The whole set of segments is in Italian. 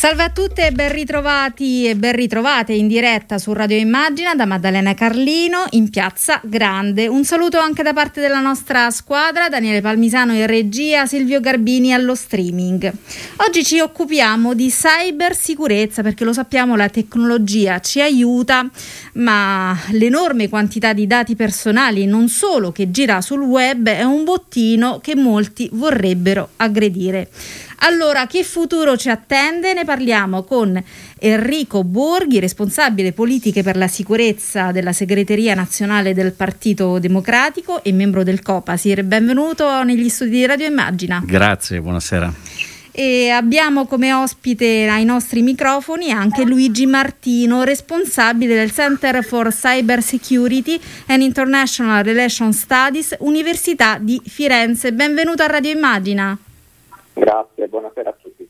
Salve a tutte e ben ritrovati e ben ritrovate in diretta su Radio Immagina da Maddalena Carlino in Piazza Grande. Un saluto anche da parte della nostra squadra, Daniele Palmisano in regia, Silvio Garbini allo streaming. Oggi ci occupiamo di cybersicurezza perché lo sappiamo la tecnologia ci aiuta, ma l'enorme quantità di dati personali non solo che gira sul web è un bottino che molti vorrebbero aggredire. Allora, che futuro ci attende? Ne parliamo con Enrico Borghi, responsabile politiche per la sicurezza della segreteria nazionale del Partito Democratico e membro del Copasir. Benvenuto negli studi di Radio Immagina. Grazie, buonasera. E abbiamo come ospite ai nostri microfoni anche Luigi Martino, responsabile del Center for Cyber Security and International Relations Studies, Università di Firenze. Benvenuto a Radio Immagina. Grazie, buonasera a tutti.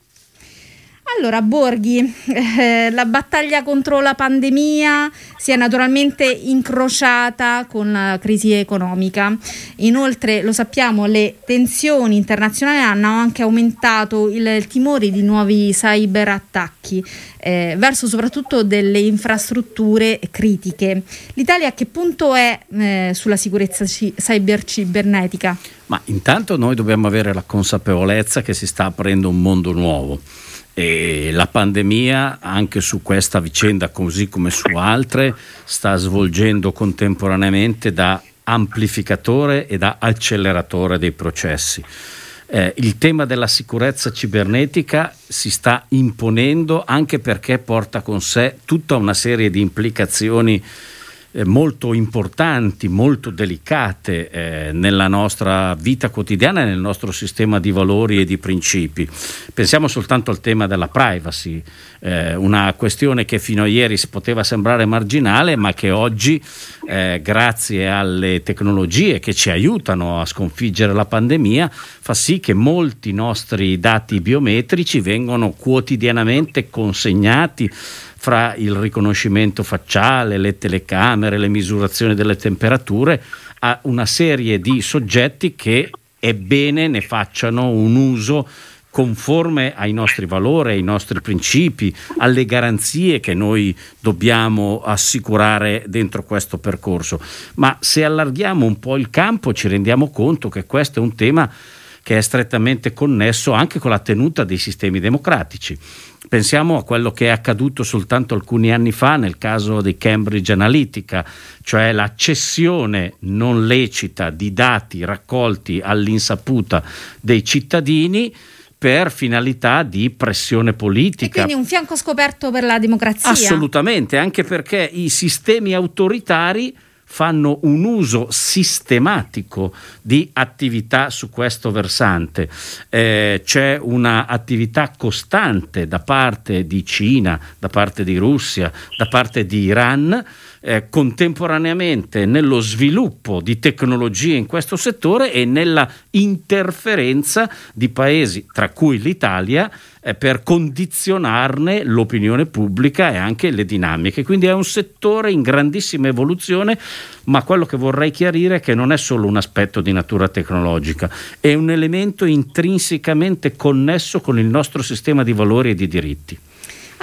Allora, Borghi, eh, la battaglia contro la pandemia si è naturalmente incrociata con la crisi economica. Inoltre, lo sappiamo, le tensioni internazionali hanno anche aumentato il, timore di nuovi cyberattacchi eh, verso soprattutto delle infrastrutture critiche. L'Italia a che punto è eh, sulla sicurezza ci- cyber cibernetica? Ma intanto noi dobbiamo avere la consapevolezza che si sta aprendo un mondo nuovo e la pandemia anche su questa vicenda così come su altre sta svolgendo contemporaneamente da amplificatore e da acceleratore dei processi. Eh, il tema della sicurezza cibernetica si sta imponendo anche perché porta con sé tutta una serie di implicazioni molto importanti, molto delicate eh, nella nostra vita quotidiana e nel nostro sistema di valori e di principi. Pensiamo soltanto al tema della privacy, eh, una questione che fino a ieri si poteva sembrare marginale, ma che oggi, eh, grazie alle tecnologie che ci aiutano a sconfiggere la pandemia, fa sì che molti nostri dati biometrici vengono quotidianamente consegnati fra il riconoscimento facciale, le telecamere, le misurazioni delle temperature, a una serie di soggetti che è bene ne facciano un uso conforme ai nostri valori, ai nostri principi, alle garanzie che noi dobbiamo assicurare dentro questo percorso. Ma se allarghiamo un po' il campo ci rendiamo conto che questo è un tema che è strettamente connesso anche con la tenuta dei sistemi democratici. Pensiamo a quello che è accaduto soltanto alcuni anni fa nel caso di Cambridge Analytica, cioè la cessione non lecita di dati raccolti all'insaputa dei cittadini per finalità di pressione politica. E quindi un fianco scoperto per la democrazia. Assolutamente, anche perché i sistemi autoritari fanno un uso sistematico di attività su questo versante. Eh, c'è un'attività costante da parte di Cina, da parte di Russia, da parte di Iran. Eh, contemporaneamente nello sviluppo di tecnologie in questo settore e nella interferenza di paesi, tra cui l'Italia, eh, per condizionarne l'opinione pubblica e anche le dinamiche. Quindi è un settore in grandissima evoluzione, ma quello che vorrei chiarire è che non è solo un aspetto di natura tecnologica, è un elemento intrinsecamente connesso con il nostro sistema di valori e di diritti.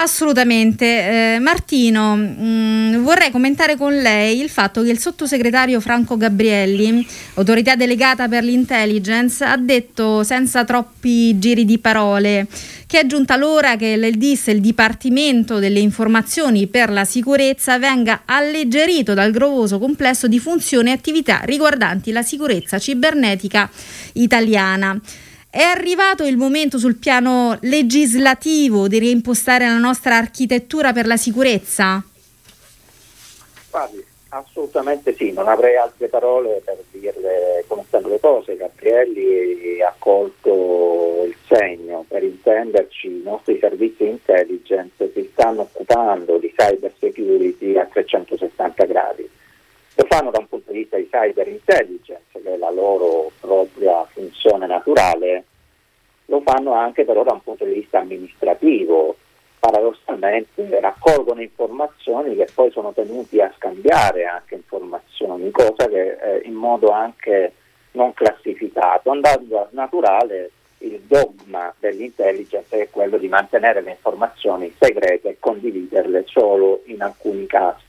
Assolutamente. Eh, Martino, mh, vorrei commentare con lei il fatto che il sottosegretario Franco Gabrielli, autorità delegata per l'intelligence, ha detto senza troppi giri di parole che è giunta l'ora che il DIS, il Dipartimento delle Informazioni per la Sicurezza, venga alleggerito dal grovoso complesso di funzioni e attività riguardanti la sicurezza cibernetica italiana. È arrivato il momento sul piano legislativo di reimpostare la nostra architettura per la sicurezza? Guardi, assolutamente sì, non avrei altre parole per dirle come stanno le cose. Gabrielli ha colto il segno, per intenderci i nostri servizi intelligence si stanno occupando di cyber security a 360 gradi. Lo fanno da un punto di vista di cyber intelligence, che è la loro propria funzione naturale, lo fanno anche però da un punto di vista amministrativo, paradossalmente raccolgono informazioni che poi sono tenuti a scambiare anche informazioni, cosa che eh, in modo anche non classificato. Andando al naturale il dogma dell'intelligence è quello di mantenere le informazioni segrete e condividerle solo in alcuni casi.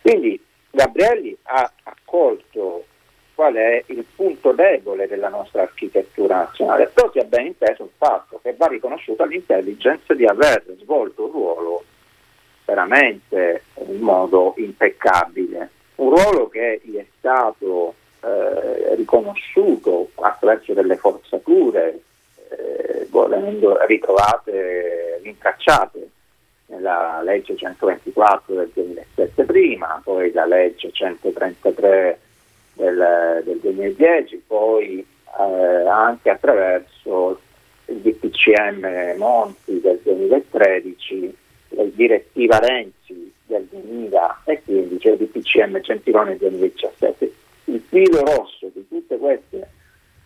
Quindi Gabrielli ha accolto qual è il punto debole della nostra architettura nazionale, si è ben inteso il fatto che va riconosciuto all'intelligence di aver svolto un ruolo veramente in modo impeccabile, un ruolo che gli è stato eh, riconosciuto attraverso delle forzature, eh, volendo ritrovate, rintracciate nella legge 124 del 2007 prima, poi la legge 133 del, del 2010, poi eh, anche attraverso il DPCM Monti del 2013, la direttiva Renzi del 2015 e il DPCM Gentiloni del 2017. Il filo rosso di tutte queste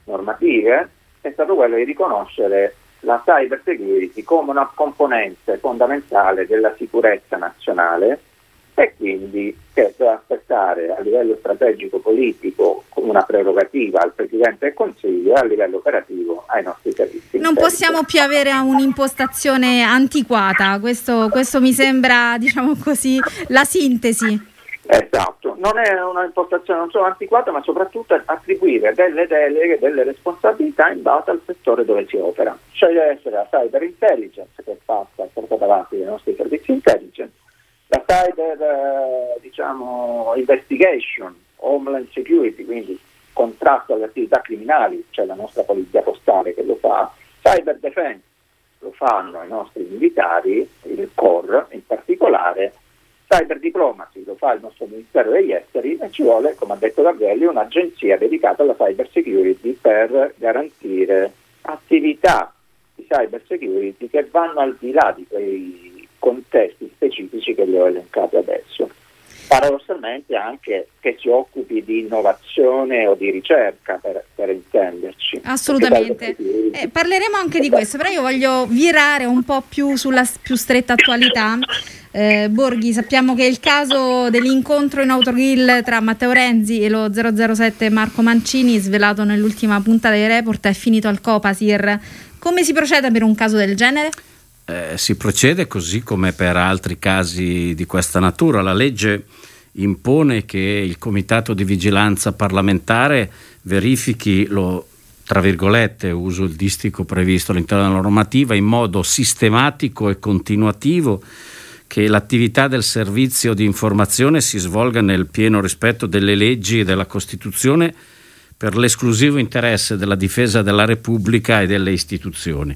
normative è stato quello di riconoscere la cyber security come una componente fondamentale della sicurezza nazionale e quindi che deve aspettare a livello strategico politico una prerogativa al Presidente del Consiglio e a livello operativo ai nostri servizi. Non possiamo più avere un'impostazione antiquata, questo, questo mi sembra diciamo così, la sintesi. Esatto, non è una impostazione non solo antiquata ma soprattutto attribuire delle deleghe, delle responsabilità in base al settore dove si opera. Cioè deve essere la cyber intelligence che passa, portata avanti dai nostri servizi intelligence, la cyber eh, diciamo, investigation, homeland security, quindi contrasto alle attività criminali, cioè la nostra polizia postale che lo fa, cyber defense lo fanno i nostri militari, il COR in particolare, cyber diplomacy lo fa il nostro Ministero degli Esteri e ci vuole, come ha detto Gabrielli, un'agenzia dedicata alla cyber security per garantire attività di cyber security che vanno al di là di quei contesti specifici che le ho elencate adesso. Paradossalmente anche che si occupi di innovazione o di ricerca per, per intenderci. Assolutamente. Eh, parleremo anche di questo, però io voglio virare un po' più sulla più stretta attualità. Eh, Borghi, sappiamo che il caso dell'incontro in autogrill tra Matteo Renzi e lo 007 Marco Mancini, svelato nell'ultima puntata dei report, è finito al Copasir. Come si procede per un caso del genere? Eh, si procede così come per altri casi di questa natura. La legge impone che il Comitato di Vigilanza parlamentare verifichi lo tra virgolette, uso il distico previsto all'interno della normativa, in modo sistematico e continuativo che l'attività del servizio di informazione si svolga nel pieno rispetto delle leggi e della Costituzione per l'esclusivo interesse della difesa della Repubblica e delle istituzioni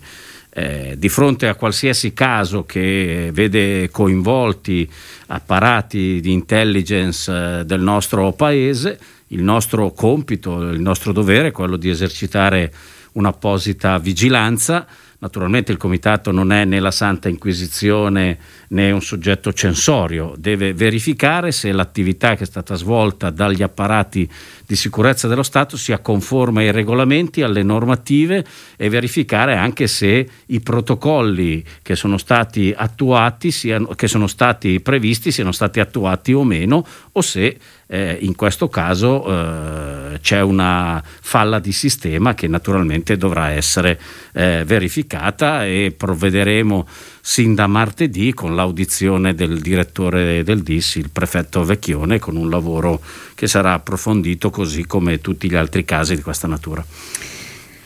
eh, di fronte a qualsiasi caso che vede coinvolti apparati di intelligence eh, del nostro paese, il nostro compito, il nostro dovere è quello di esercitare un'apposita vigilanza. Naturalmente il Comitato non è né la Santa Inquisizione né un soggetto censorio, deve verificare se l'attività che è stata svolta dagli apparati di sicurezza dello Stato sia conforme ai regolamenti, alle normative e verificare anche se i protocolli che sono stati attuati, siano, che sono stati previsti, siano stati attuati o meno, o se eh, in questo caso eh, c'è una falla di sistema che naturalmente dovrà essere eh, verificata e provvederemo sin da martedì con l'audizione del direttore del DIS, il prefetto Vecchione, con un lavoro che sarà approfondito così come tutti gli altri casi di questa natura.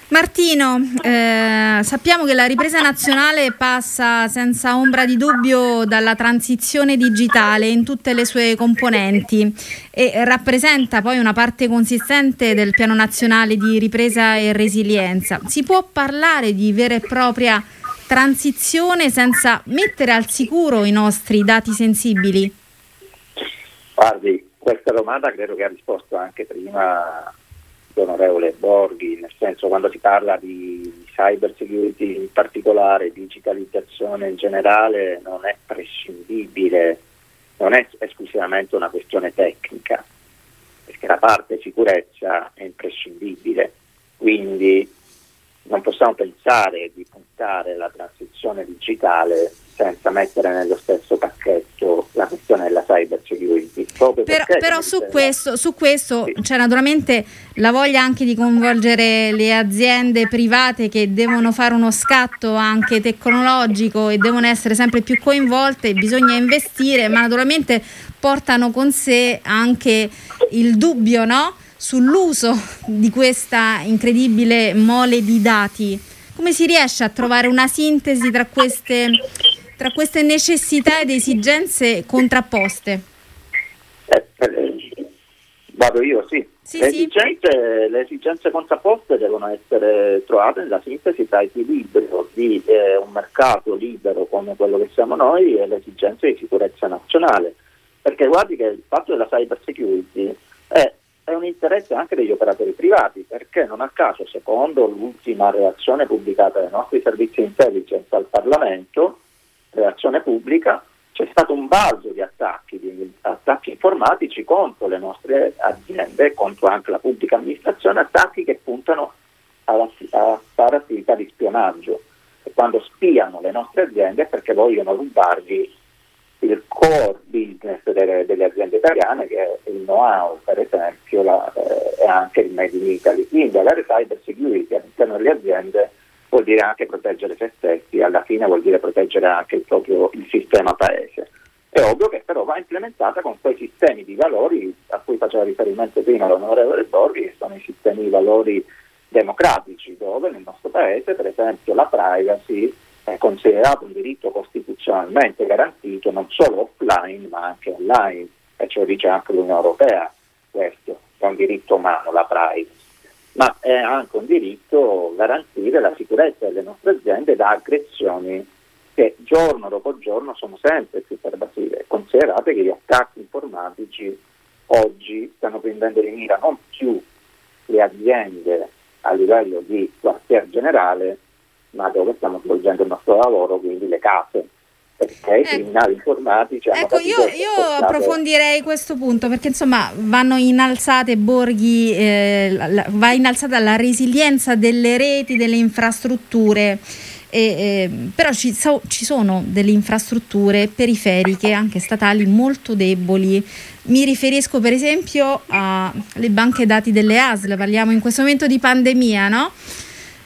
Martino, eh, sappiamo che la ripresa nazionale passa senza ombra di dubbio dalla transizione digitale in tutte le sue componenti e rappresenta poi una parte consistente del piano nazionale di ripresa e resilienza. Si può parlare di vera e propria transizione senza mettere al sicuro i nostri dati sensibili? Guardi, questa domanda credo che ha risposto anche prima l'onorevole Borghi, nel senso quando si parla di cyber security in particolare, digitalizzazione in generale, non è prescindibile, non è esclusivamente una questione tecnica, perché la parte sicurezza è imprescindibile. Quindi non possiamo pensare di puntare la transizione digitale senza mettere nello stesso pacchetto la questione della cyber security. Però, però su, questo, su, questo, sì. c'è naturalmente la voglia anche di coinvolgere le aziende private che devono fare uno scatto anche tecnologico e devono essere sempre più coinvolte, bisogna investire, ma naturalmente portano con sé anche il dubbio no? Sull'uso di questa incredibile mole di dati. Come si riesce a trovare una sintesi tra queste tra queste necessità ed esigenze contrapposte? Eh, eh, vado io, sì. sì, le, esigenze, sì. le, esigenze, contrapposte devono essere trovate nella sintesi tra equilibrio di eh, un mercato libero come quello che siamo noi e le esigenze di sicurezza nazionale. Perché guardi che il fatto della cyber security è, un interesse anche degli operatori privati, perché non a caso, secondo l'ultima reazione pubblicata dai nostri servizi intelligence al Parlamento, relazione pubblica, c'è stato un balzo di attacchi, di attacchi informatici contro le nostre aziende, contro anche la pubblica amministrazione, attacchi che puntano alla, a fare attività di spionaggio. E quando spiano le nostre aziende è perché vogliono rubargli il core business delle, delle aziende italiane, che è il know-how, per esempio, la, eh, e anche il Made in Italy. Quindi avere cyber security all'interno delle aziende vuol dire anche proteggere se stessi, alla fine vuol dire proteggere anche il proprio il sistema paese. È ovvio che però va implementata con quei sistemi di valori a cui faceva riferimento prima l'onorevole Borghi, che sono i sistemi di valori democratici, dove nel nostro paese, per esempio, la privacy è considerato un diritto costituzionalmente garantito non solo offline ma anche online, e ce lo dice anche l'Unione Europea, questo è un diritto umano, la privacy ma è anche un diritto garantire la sicurezza delle nostre aziende da aggressioni che giorno dopo giorno sono sempre più pervasive. Considerate che gli attacchi informatici oggi stanno prendendo di mira non più le aziende a livello di quartier generale, ma dove stiamo svolgendo il nostro lavoro, quindi le case. Perché i criminali informatici ecco io, io approfondirei questo punto perché insomma vanno innalzate borghi eh, la, va innalzata la resilienza delle reti delle infrastrutture e, eh, però ci, so, ci, sono delle infrastrutture periferiche anche statali molto deboli. Mi riferisco per esempio alle banche dati delle ASL parliamo in questo momento di pandemia no?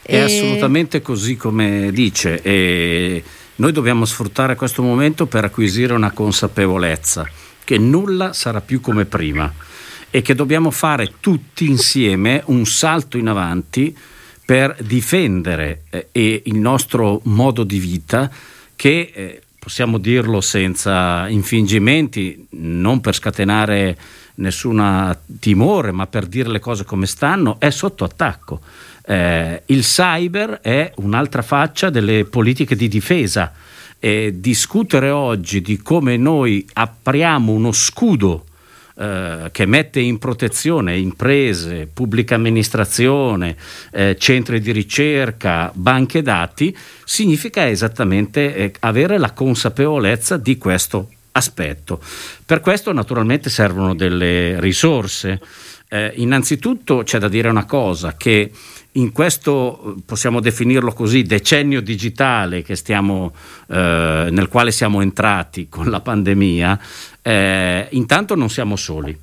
È e... assolutamente così come dice e noi dobbiamo sfruttare questo momento per acquisire una consapevolezza che nulla sarà più come prima e che dobbiamo fare tutti insieme un salto in avanti per difendere eh, il nostro modo di vita che eh, possiamo dirlo senza infingimenti, non per scatenare nessun timore, ma per dire le cose come stanno, è sotto attacco. Eh, il cyber è un'altra faccia delle politiche di difesa. Eh, discutere oggi di come noi apriamo uno scudo eh, che mette in protezione imprese, pubblica amministrazione, eh, centri di ricerca, banche dati, significa esattamente eh, avere la consapevolezza di questo aspetto. Per questo naturalmente servono delle risorse. Eh, innanzitutto c'è da dire una cosa, che in questo, possiamo definirlo così, decennio digitale stiamo, eh, nel quale siamo entrati con la pandemia, eh, intanto non siamo soli.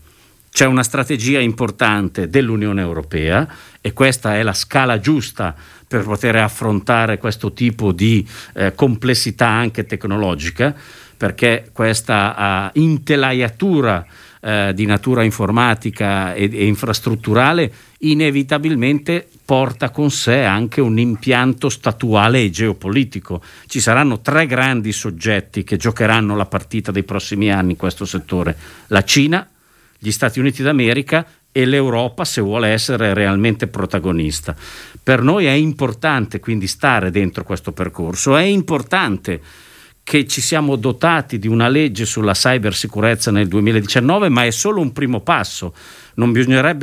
C'è una strategia importante dell'Unione Europea e questa è la scala giusta per poter affrontare questo tipo di eh, complessità anche tecnologica, perché questa uh, intelaiatura eh, di natura informatica e, e infrastrutturale inevitabilmente porta con sé anche un impianto statuale e geopolitico. Ci saranno tre grandi soggetti che giocheranno la partita dei prossimi anni in questo settore, la Cina, gli Stati Uniti d'America e l'Europa se vuole essere realmente protagonista. Per noi è importante quindi stare dentro questo percorso, è importante che ci siamo dotati di una legge sulla cybersicurezza nel 2019, ma è solo un primo passo. Non,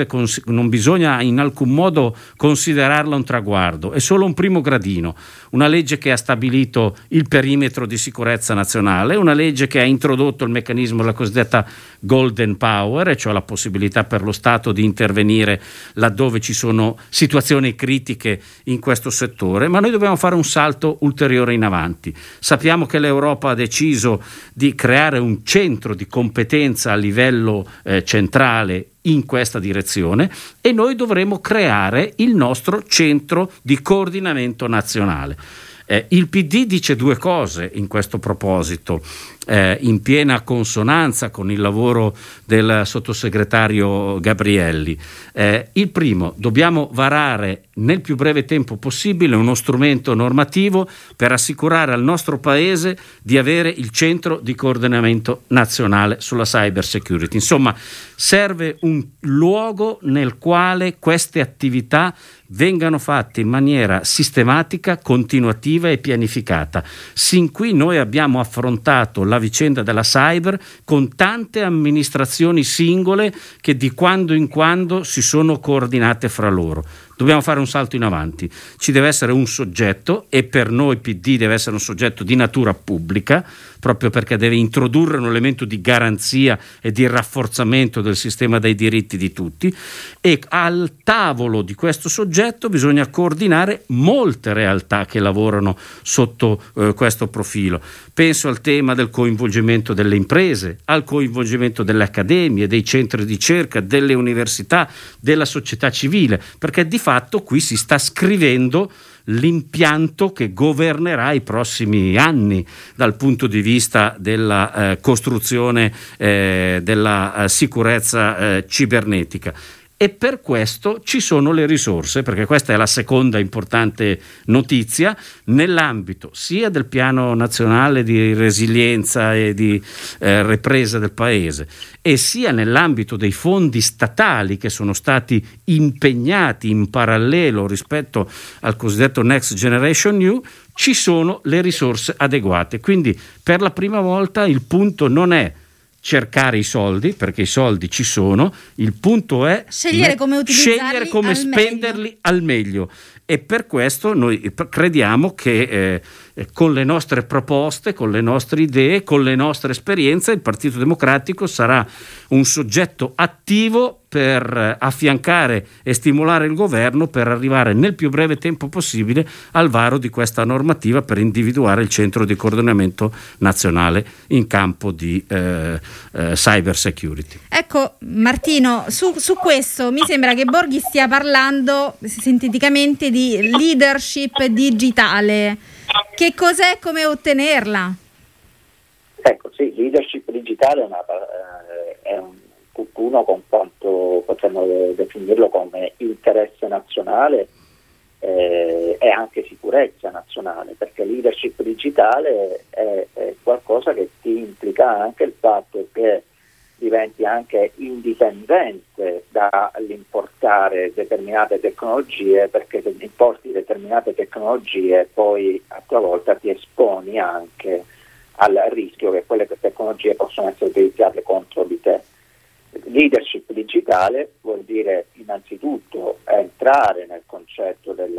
cons- non bisogna in alcun modo considerarla un traguardo, è solo un primo gradino, una legge che ha stabilito il perimetro di sicurezza nazionale, una legge che ha introdotto il meccanismo della cosiddetta golden power, cioè la possibilità per lo Stato di intervenire laddove ci sono situazioni critiche in questo settore, ma noi dobbiamo fare un salto ulteriore in avanti. Sappiamo che l'Europa ha deciso di creare un centro di competenza a livello eh, centrale in questa direzione e noi dovremo creare il nostro centro di coordinamento nazionale. Eh, il PD dice due cose in questo proposito eh, in piena consonanza con il lavoro del sottosegretario Gabrielli. Eh, il primo, dobbiamo varare nel più breve tempo possibile uno strumento normativo per assicurare al nostro Paese di avere il centro di coordinamento nazionale sulla cyber security. Insomma, serve un luogo nel quale queste attività vengano fatte in maniera sistematica, continuativa e pianificata. Sin qui noi abbiamo affrontato la vicenda della cyber con tante amministrazioni singole che di quando in quando si sono coordinate fra loro. Dobbiamo fare un salto in avanti. Ci deve essere un soggetto e per noi PD deve essere un soggetto di natura pubblica, proprio perché deve introdurre un elemento di garanzia e di rafforzamento del sistema dei diritti di tutti e al tavolo di questo soggetto bisogna coordinare molte realtà che lavorano sotto eh, questo profilo. Penso al tema del coinvolgimento delle imprese, al coinvolgimento delle accademie, dei centri di ricerca, delle università, della società civile, perché di fatto qui si sta scrivendo l'impianto che governerà i prossimi anni dal punto di vista della eh, costruzione eh, della eh, sicurezza eh, cibernetica e per questo ci sono le risorse, perché questa è la seconda importante notizia, nell'ambito sia del piano nazionale di resilienza e di eh, ripresa del Paese, e sia nell'ambito dei fondi statali che sono stati impegnati in parallelo rispetto al cosiddetto Next Generation New, ci sono le risorse adeguate. Quindi per la prima volta il punto non è cercare i soldi, perché i soldi ci sono, il punto è scegliere come, scegliere come al spenderli meglio. al meglio. E per questo noi crediamo che eh, eh, con le nostre proposte, con le nostre idee, con le nostre esperienze, il Partito Democratico sarà un soggetto attivo per eh, affiancare e stimolare il governo per arrivare nel più breve tempo possibile al varo di questa normativa per individuare il centro di coordinamento nazionale in campo di eh, eh, cyber security. Ecco Martino, su, su questo mi sembra che Borghi stia parlando sinteticamente di leadership digitale. Che cos'è e come ottenerla? Ecco, sì, leadership digitale è, una, eh, è un tutt'uno con quanto potremmo definirlo come interesse nazionale eh, e anche sicurezza nazionale, perché leadership digitale è, è qualcosa che ti implica anche il fatto che diventi anche indipendente dall'importare determinate tecnologie, perché se importi determinate tecnologie poi a tua volta ti esponi anche al rischio che quelle tecnologie possano essere utilizzate contro di te. Leadership digitale vuol dire innanzitutto entrare nel concetto del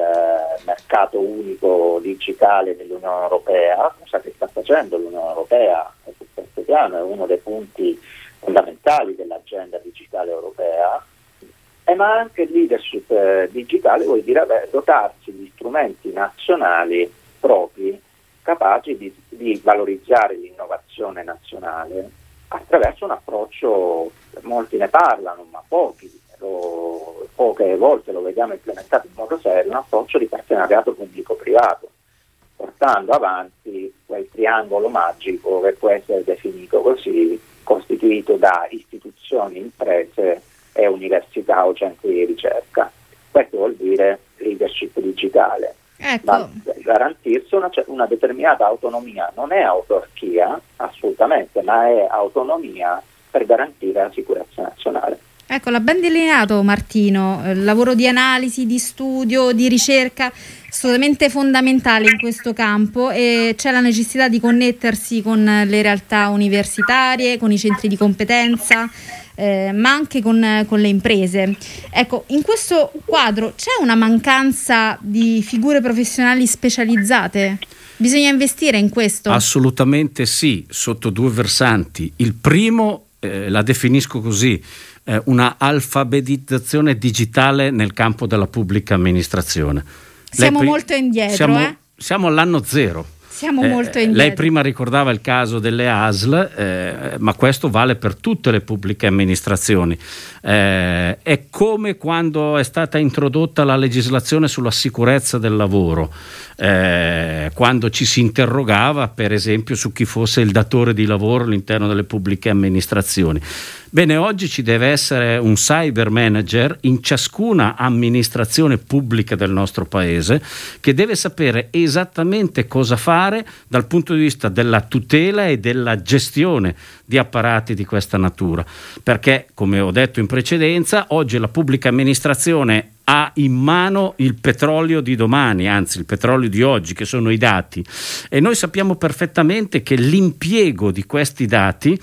mercato unico digitale dell'Unione Europea, cosa che sta facendo l'Unione Europea su questo piano, è uno dei punti fondamentali dell'agenda digitale europea, eh, ma anche leadership eh, digitale vuol dire avere, dotarsi di strumenti nazionali propri capaci di, di valorizzare l'innovazione nazionale attraverso un approccio, molti ne parlano, ma pochi, lo, poche volte lo vediamo implementato in modo serio, un approccio di partenariato pubblico-privato, portando avanti quel triangolo magico che può essere definito così costituito da istituzioni, imprese e università o centri di ricerca. Questo vuol dire leadership digitale. Ecco. Ma garantirsi una, una determinata autonomia non è autarchia assolutamente, ma è autonomia per garantire la sicurezza nazionale. Ecco, l'ha ben delineato Martino, il lavoro di analisi, di studio, di ricerca assolutamente fondamentale in questo campo e c'è la necessità di connettersi con le realtà universitarie, con i centri di competenza, eh, ma anche con, con, le imprese. Ecco, in questo quadro c'è una mancanza di figure professionali specializzate? Bisogna investire in questo? Assolutamente sì, sotto due versanti. Il primo, eh, la definisco così, eh, una alfabetizzazione digitale nel campo della pubblica amministrazione. Siamo pri- molto indietro. Siamo, eh? siamo all'anno zero. Siamo eh, molto indietro. Lei prima ricordava il caso delle ASL, eh, ma questo vale per tutte le pubbliche amministrazioni. Eh, è come quando è stata introdotta la legislazione sulla sicurezza del lavoro, eh, quando ci si interrogava, per esempio, su chi fosse il datore di lavoro all'interno delle pubbliche amministrazioni. Bene, oggi ci deve essere un cyber manager in ciascuna amministrazione pubblica del nostro paese che deve sapere esattamente cosa fare dal punto di vista della tutela e della gestione di apparati di questa natura. Perché, come ho detto in precedenza, oggi la pubblica amministrazione ha in mano il petrolio di domani, anzi il petrolio di oggi, che sono i dati. E noi sappiamo perfettamente che l'impiego di questi dati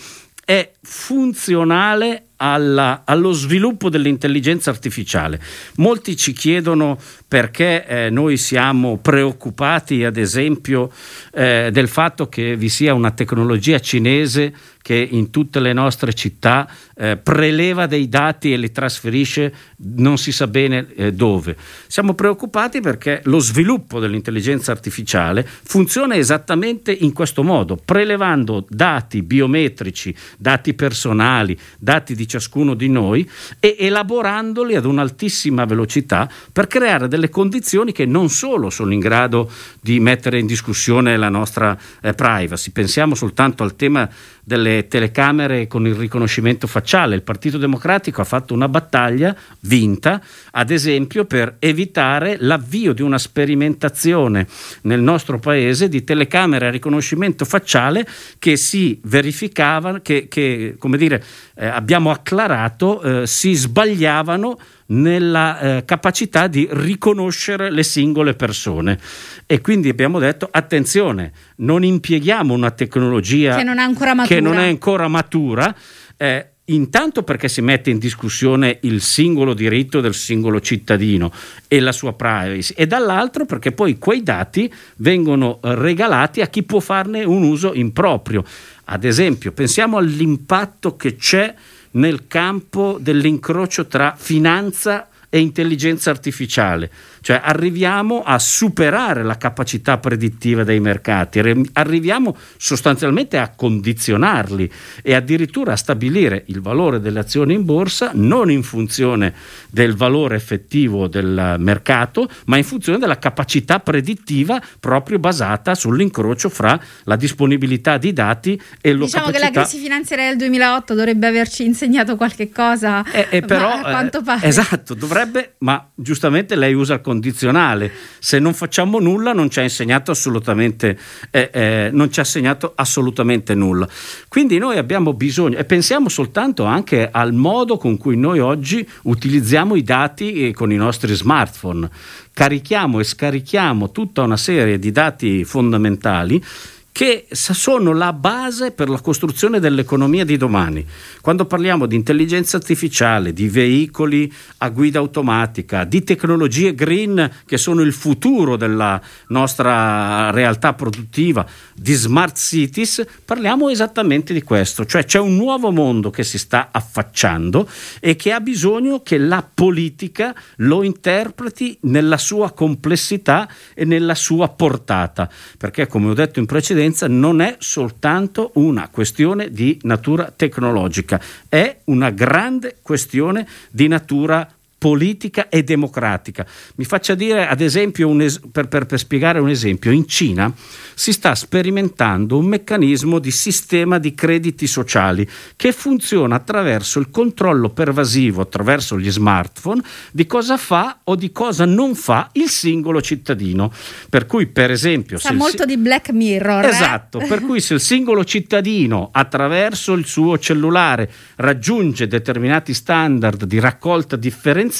è funzionale alla, allo sviluppo dell'intelligenza artificiale. Molti ci chiedono perché eh, noi siamo preoccupati, ad esempio, eh, del fatto che vi sia una tecnologia cinese che in tutte le nostre città eh, preleva dei dati e li trasferisce non si sa bene eh, dove. Siamo preoccupati perché lo sviluppo dell'intelligenza artificiale funziona esattamente in questo modo, prelevando dati biometrici, dati personali, dati di ciascuno di noi e elaborandoli ad un'altissima velocità per creare delle condizioni che non solo sono in grado di mettere in discussione la nostra eh, privacy, pensiamo soltanto al tema delle telecamere con il riconoscimento facciale. Il Partito Democratico ha fatto una battaglia vinta, ad esempio, per evitare l'avvio di una sperimentazione nel nostro paese di telecamere a riconoscimento facciale che si verificavano, che, che come dire, eh, abbiamo acclarato, eh, si sbagliavano nella eh, capacità di riconoscere le singole persone e quindi abbiamo detto attenzione, non impieghiamo una tecnologia che non è ancora matura, non è ancora matura eh, intanto perché si mette in discussione il singolo diritto del singolo cittadino e la sua privacy e dall'altro perché poi quei dati vengono regalati a chi può farne un uso improprio. Ad esempio, pensiamo all'impatto che c'è nel campo dell'incrocio tra finanza e intelligenza artificiale, cioè arriviamo a superare la capacità predittiva dei mercati, arriviamo sostanzialmente a condizionarli e addirittura a stabilire il valore delle azioni in borsa non in funzione del valore effettivo del mercato, ma in funzione della capacità predittiva proprio basata sull'incrocio fra la disponibilità di dati e lo diciamo che la crisi finanziaria del 2008 dovrebbe averci insegnato qualche cosa, eh, eh, però, a quanto eh, pare. esatto, dovrebbe ma giustamente lei usa il condizionale. Se non facciamo nulla non ci ha insegnato assolutamente, eh, eh, non ci ha assegnato assolutamente nulla. Quindi noi abbiamo bisogno, e pensiamo soltanto anche al modo con cui noi oggi utilizziamo i dati con i nostri smartphone. Carichiamo e scarichiamo tutta una serie di dati fondamentali che sono la base per la costruzione dell'economia di domani. Quando parliamo di intelligenza artificiale, di veicoli a guida automatica, di tecnologie green che sono il futuro della nostra realtà produttiva, di smart cities, parliamo esattamente di questo, cioè c'è un nuovo mondo che si sta affacciando e che ha bisogno che la politica lo interpreti nella sua complessità e nella sua portata, perché come ho detto in precedenza sicurezza non è soltanto una questione di natura tecnologica, è una grande questione di natura politica e democratica. Mi faccia dire, ad esempio, es- per, per, per spiegare un esempio, in Cina si sta sperimentando un meccanismo di sistema di crediti sociali che funziona attraverso il controllo pervasivo, attraverso gli smartphone, di cosa fa o di cosa non fa il singolo cittadino. Per cui, per esempio... Sa molto di Black Mirror. Eh? Esatto, eh? per cui se il singolo cittadino attraverso il suo cellulare raggiunge determinati standard di raccolta differenziata,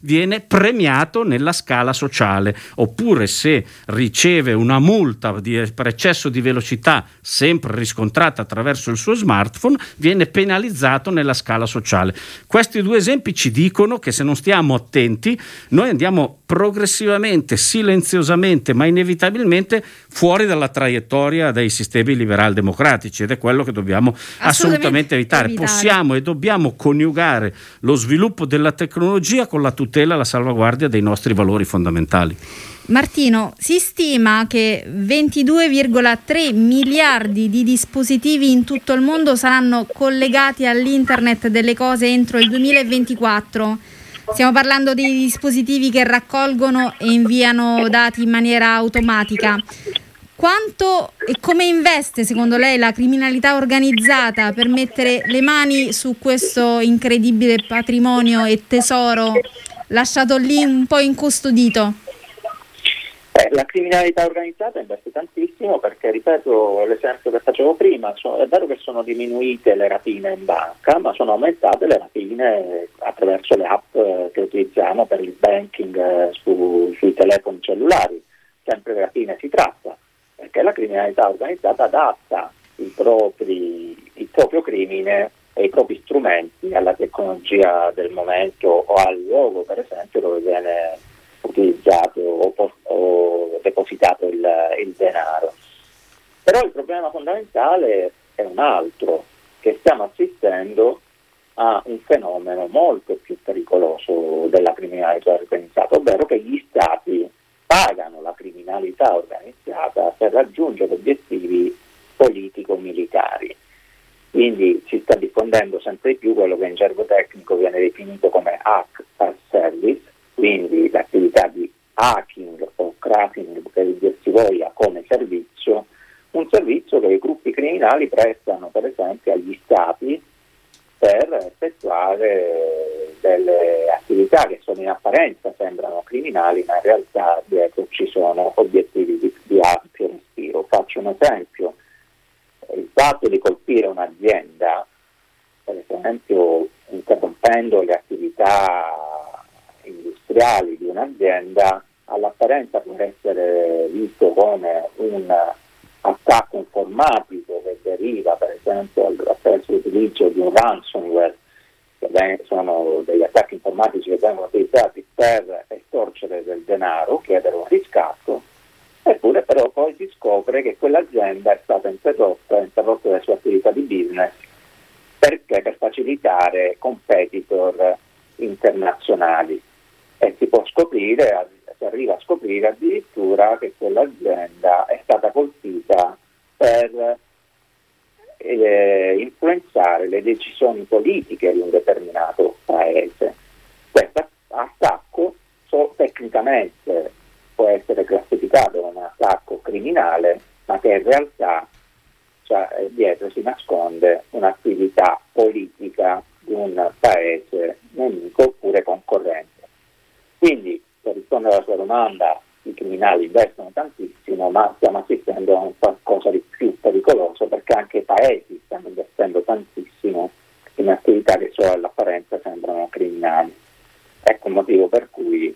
viene premiato nella scala sociale. Oppure se riceve una multa di, per eccesso di velocità, sempre riscontrata attraverso il suo smartphone, viene penalizzato nella scala sociale. Questi due esempi ci dicono che se non stiamo attenti, noi andiamo progressivamente, silenziosamente, ma inevitabilmente fuori dalla traiettoria dei sistemi liberal democratici ed è quello che dobbiamo assolutamente, assolutamente evitare. evitare. Possiamo e dobbiamo coniugare lo sviluppo della tecnologia con la tutela e la salvaguardia dei nostri valori fondamentali. Martino, si stima che 22,3 miliardi di dispositivi in tutto il mondo saranno collegati all'internet delle cose entro il 2024. Stiamo parlando di dispositivi che raccolgono e inviano dati in maniera automatica. Quanto e come investe secondo lei la criminalità organizzata per mettere le mani su questo incredibile patrimonio e tesoro lasciato lì un po' incustodito? Eh, la criminalità organizzata investe tantissimo perché, ripeto l'esempio che facevo prima, so, è vero che sono diminuite le rapine in banca, ma sono aumentate le rapine attraverso le app eh, che utilizziamo per il banking eh, su, sui telefoni cellulari. Sempre di rapine si tratta, perché la criminalità organizzata adatta il, propri, il proprio crimine e i propri strumenti alla tecnologia del momento o al luogo, per esempio, dove viene utilizzato o, o depositato il, il denaro. Però il problema fondamentale è un altro, che stiamo assistendo a un fenomeno molto più pericoloso della criminalità organizzata, ovvero che gli stati pagano la criminalità organizzata per raggiungere obiettivi politico-militari. Quindi si sta diffondendo sempre più quello che in gergo tecnico viene definito come hack as service, quindi l'attività di hacking o cracking per dirsi voglia come servizio, un servizio che i gruppi criminali prestano per esempio agli stati per effettuare delle attività che sono in apparenza sembrano criminali, ma in realtà dietro ci sono obiettivi di, di ampio respiro. Faccio un esempio, il fatto di colpire un'azienda, per esempio interrompendo le attività industriali di un'azienda, all'apparenza può essere visto come un attacco informatico che deriva per esempio attraverso l'utilizzo di un ransomware, che sono degli attacchi informatici che vengono utilizzati per estorcere del denaro, chiedere un riscatto, eppure però poi si scopre che quell'azienda è stata interrotta, interrotta le sue attività di business perché per facilitare competitor internazionali e si può scoprire, si arriva a scoprire addirittura che quell'azienda è stata colpita per eh, influenzare le decisioni politiche di un determinato paese. Questo attacco so, tecnicamente può essere classificato come un attacco criminale, ma che in realtà cioè, dietro si nasconde un'attività politica di un paese nemico oppure concorrente. Quindi, per rispondere alla sua domanda, i criminali investono tantissimo, ma stiamo assistendo a qualcosa di più pericoloso perché anche i paesi stanno investendo tantissimo in attività che solo all'apparenza sembrano criminali. Ecco il motivo per cui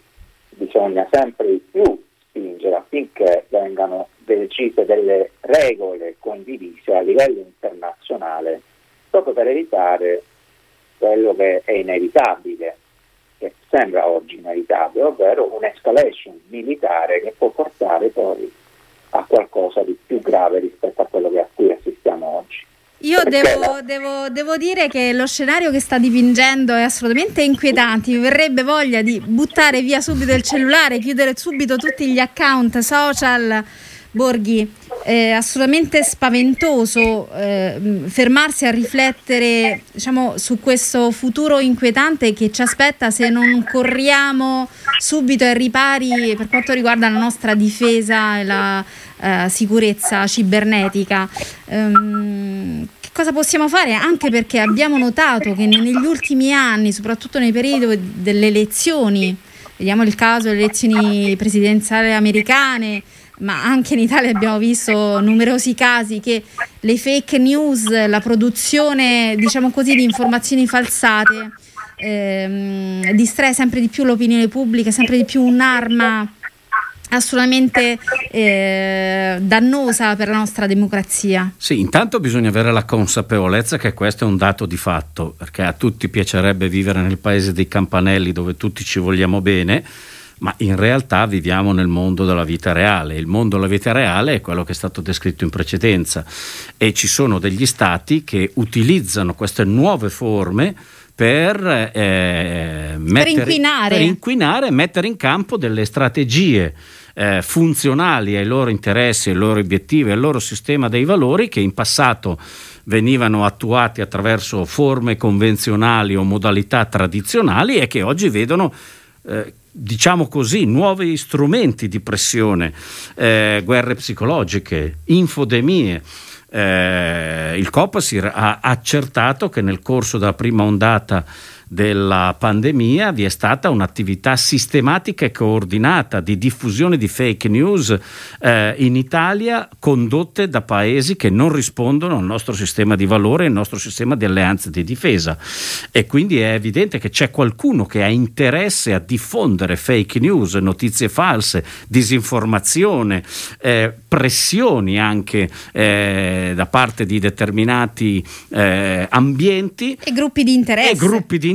bisogna sempre di più spingere affinché vengano decise delle regole condivise a livello internazionale proprio per evitare quello che è inevitabile, che sembra oggi inevitabile, ovvero un'escalation militare che può portare poi a qualcosa di più grave rispetto a quello che a cui assistiamo oggi. Io devo, devo, devo, dire che lo scenario che sta dipingendo è assolutamente inquietante. Mi verrebbe voglia di buttare via subito il cellulare, chiudere subito tutti gli account social Borghi, è assolutamente spaventoso eh, fermarsi a riflettere diciamo, su questo futuro inquietante che ci aspetta se non corriamo subito ai ripari per quanto riguarda la nostra difesa e la eh, sicurezza cibernetica. Um, che cosa possiamo fare? Anche perché abbiamo notato che negli ultimi anni, soprattutto nei periodi delle elezioni, vediamo il caso delle elezioni presidenziali americane, ma anche in Italia abbiamo visto numerosi casi che le fake news, la produzione, diciamo così, di informazioni falsate ehm, distrae sempre di più l'opinione pubblica, sempre di più un'arma assolutamente eh, dannosa per la nostra democrazia. Sì, intanto bisogna avere la consapevolezza che questo è un dato di fatto, perché a tutti piacerebbe vivere nel paese dei campanelli dove tutti ci vogliamo bene ma in realtà viviamo nel mondo della vita reale. Il mondo della vita reale è quello che è stato descritto in precedenza e ci sono degli stati che utilizzano queste nuove forme per, eh, mettere, per inquinare. per inquinare e mettere in campo delle strategie eh, funzionali ai loro interessi, ai loro obiettivi, al loro sistema dei valori che in passato venivano attuati attraverso forme convenzionali o modalità tradizionali e che oggi vedono eh, diciamo così, nuovi strumenti di pressione, eh, guerre psicologiche, infodemie. Eh, il Copasir ha accertato che nel corso della prima ondata della pandemia vi è stata un'attività sistematica e coordinata di diffusione di fake news eh, in Italia condotte da paesi che non rispondono al nostro sistema di valore, al nostro sistema di alleanze di difesa e quindi è evidente che c'è qualcuno che ha interesse a diffondere fake news, notizie false, disinformazione, eh, pressioni anche eh, da parte di determinati eh, ambienti e gruppi di interesse. E gruppi di interesse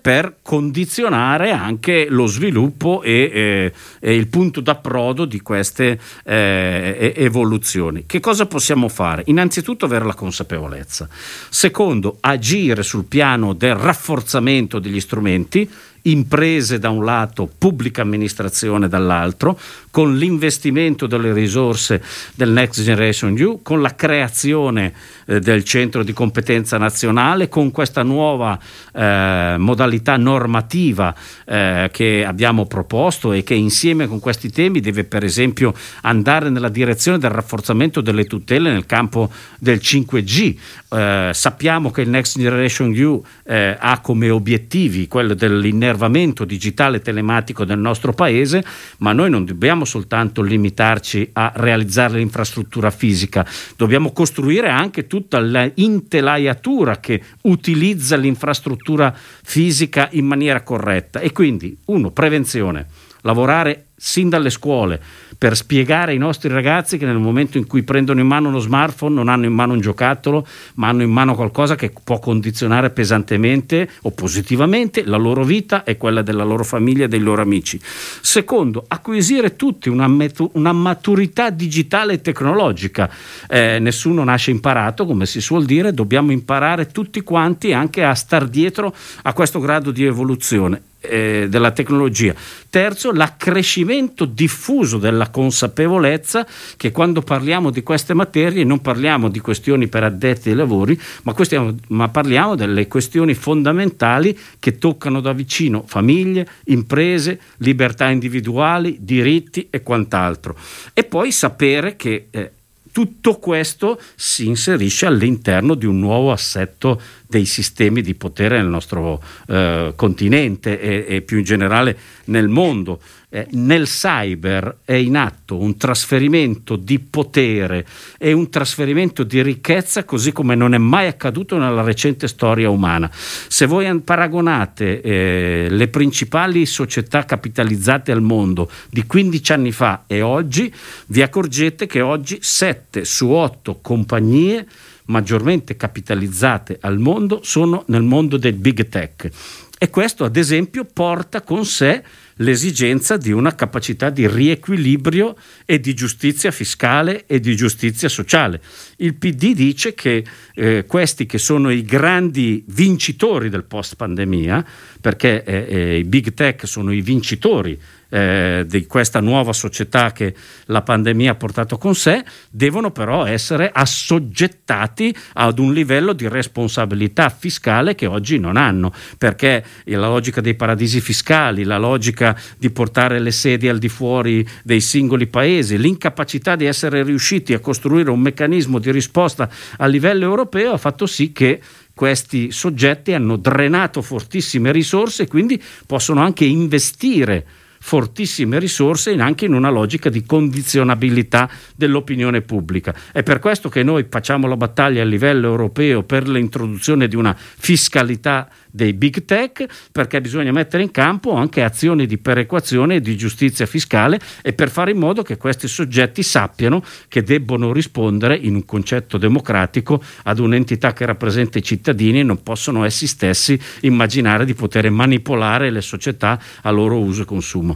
per condizionare anche lo sviluppo e, eh, e il punto d'approdo di queste eh, evoluzioni. Che cosa possiamo fare? Innanzitutto avere la consapevolezza. Secondo, agire sul piano del rafforzamento degli strumenti imprese da un lato, pubblica amministrazione dall'altro, con l'investimento delle risorse del Next Generation EU, con la creazione eh, del centro di competenza nazionale, con questa nuova eh, modalità normativa eh, che abbiamo proposto e che insieme con questi temi deve per esempio andare nella direzione del rafforzamento delle tutele nel campo del 5G. Eh, sappiamo che il Next Generation EU eh, ha come obiettivi quello dell'innervamento digitale telematico del nostro paese, ma noi non dobbiamo soltanto limitarci a realizzare l'infrastruttura fisica, dobbiamo costruire anche tutta l'intelaiatura che utilizza l'infrastruttura fisica in maniera corretta. E quindi, uno, prevenzione, lavorare sin dalle scuole per spiegare ai nostri ragazzi che nel momento in cui prendono in mano uno smartphone non hanno in mano un giocattolo, ma hanno in mano qualcosa che può condizionare pesantemente o positivamente la loro vita e quella della loro famiglia e dei loro amici. Secondo, acquisire tutti una, metu- una maturità digitale e tecnologica. Eh, nessuno nasce imparato, come si suol dire, dobbiamo imparare tutti quanti anche a star dietro a questo grado di evoluzione eh, della tecnologia. Terzo, l'accrescimento diffuso della consapevolezza che quando parliamo di queste materie non parliamo di questioni per addetti ai lavori, ma, questiamo, ma parliamo delle questioni fondamentali che toccano da vicino famiglie, imprese, libertà individuali, diritti e quant'altro. E poi sapere che eh, tutto questo si inserisce all'interno di un nuovo assetto dei sistemi di potere nel nostro eh, continente e, e, più in generale nel mondo. Eh, nel cyber è in atto un trasferimento di potere e un trasferimento di ricchezza così come non è mai accaduto nella recente storia umana. Se voi paragonate eh, le principali società capitalizzate al mondo di 15 anni fa e oggi, vi accorgete che oggi 7 su 8 compagnie maggiormente capitalizzate al mondo sono nel mondo del big tech. E questo, ad esempio, porta con sé l'esigenza di una capacità di riequilibrio e di giustizia fiscale e di giustizia sociale. Il PD dice che eh, questi che sono i grandi vincitori del post pandemia, perché eh, eh, i big tech sono i vincitori eh, di questa nuova società che la pandemia ha portato con sé, devono però essere assoggettati ad un livello di responsabilità fiscale che oggi non hanno, perché la logica dei paradisi fiscali, la logica di portare le sedi al di fuori dei singoli paesi, l'incapacità di essere riusciti a costruire un meccanismo di risposta a livello europeo ha fatto sì che questi soggetti hanno drenato fortissime risorse e quindi possono anche investire fortissime risorse anche in una logica di condizionabilità dell'opinione pubblica. È per questo che noi facciamo la battaglia a livello europeo per l'introduzione di una fiscalità dei big tech perché bisogna mettere in campo anche azioni di perequazione e di giustizia fiscale e per fare in modo che questi soggetti sappiano che debbono rispondere in un concetto democratico ad un'entità che rappresenta i cittadini e non possono essi stessi immaginare di poter manipolare le società a loro uso e consumo.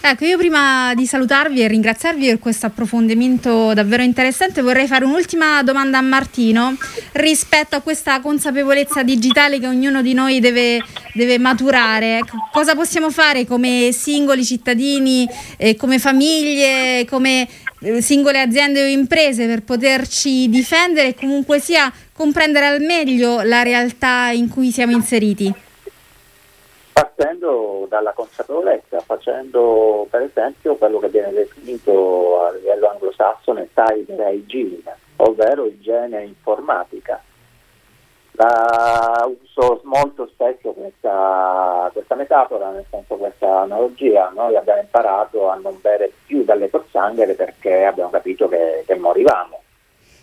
Ecco, io prima di salutarvi e ringraziarvi per questo approfondimento davvero interessante vorrei fare un'ultima domanda a Martino rispetto a questa consapevolezza digitale che ognuno di noi deve, deve maturare. Ecco, cosa possiamo fare come singoli cittadini, eh, come famiglie, come eh, singole aziende o imprese per poterci difendere e comunque sia comprendere al meglio la realtà in cui siamo inseriti? Partendo dalla consapevolezza, facendo per esempio quello che viene definito a livello anglosassone cyber hygiene, ovvero igiene informatica. La uso molto spesso questa, questa, metafora, nel senso questa analogia, noi abbiamo imparato a non bere più dalle pozzanghere perché abbiamo capito che, che morivamo.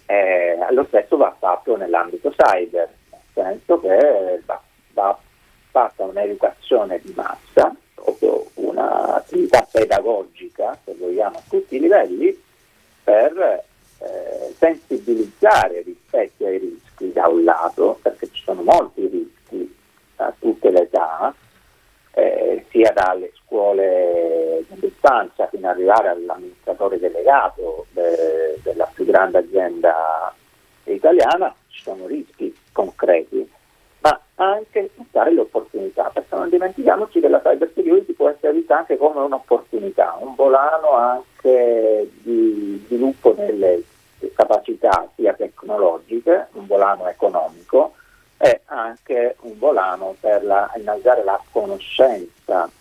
Eh, lo stesso va fatto nell'ambito cyber, nel senso che va, va fatta un'educazione di massa, proprio un'attività pedagogica, se vogliamo, a tutti i livelli, per eh, sensibilizzare rispetto ai rischi da un lato, perché ci sono molti rischi a tutte le età, eh, sia dalle scuole dell'infanzia fino ad arrivare all'amministratore delegato de, della più grande azienda italiana, ci sono rischi concreti anche sfruttare le opportunità, perché non dimentichiamoci che la cyber security può essere vista anche come un'opportunità, un volano anche di sviluppo delle capacità sia tecnologiche, un volano economico e anche un volano per la, innalzare la conoscenza uh,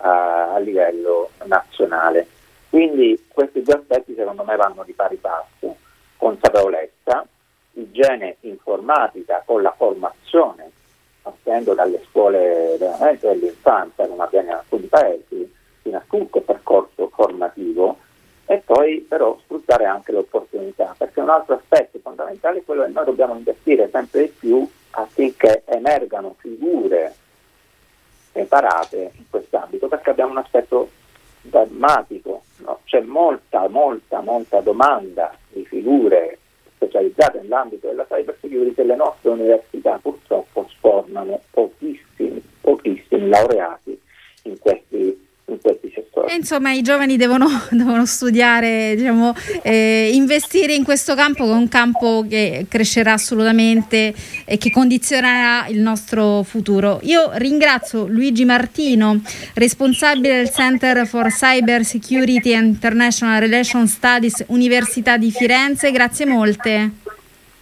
a livello nazionale. Quindi questi due aspetti secondo me vanno di pari passo, consapevolezza igiene informatica con la formazione, partendo dalle scuole veramente dell'infanzia, come avviene in alcuni paesi, fino a tutto il percorso formativo, e poi però sfruttare anche le opportunità, perché un altro aspetto fondamentale è quello che noi dobbiamo investire sempre di più affinché emergano figure preparate in quest'ambito, perché abbiamo un aspetto drammatico, no? c'è molta, molta, molta domanda di figure specializzate nell'ambito della cyber security le nostre università purtroppo sfornano pochissimi, pochissimi laureati in questi in questi settori. E insomma, i giovani devono, devono studiare, diciamo, eh, investire in questo campo, che è un campo che crescerà assolutamente e che condizionerà il nostro futuro. Io ringrazio Luigi Martino, responsabile del Center for Cyber Security and International Relations Studies, Università di Firenze. Grazie molte.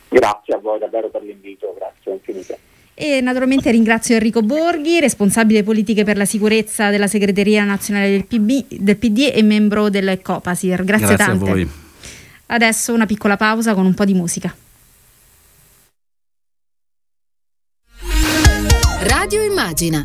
Grazie a voi davvero per l'invito, grazie infinite. E naturalmente ringrazio Enrico Borghi, responsabile politiche per la sicurezza della segreteria nazionale del, PB, del PD e membro del Copasir. Grazie, Grazie tante. a voi. Adesso una piccola pausa con un po' di musica. Radio Immagina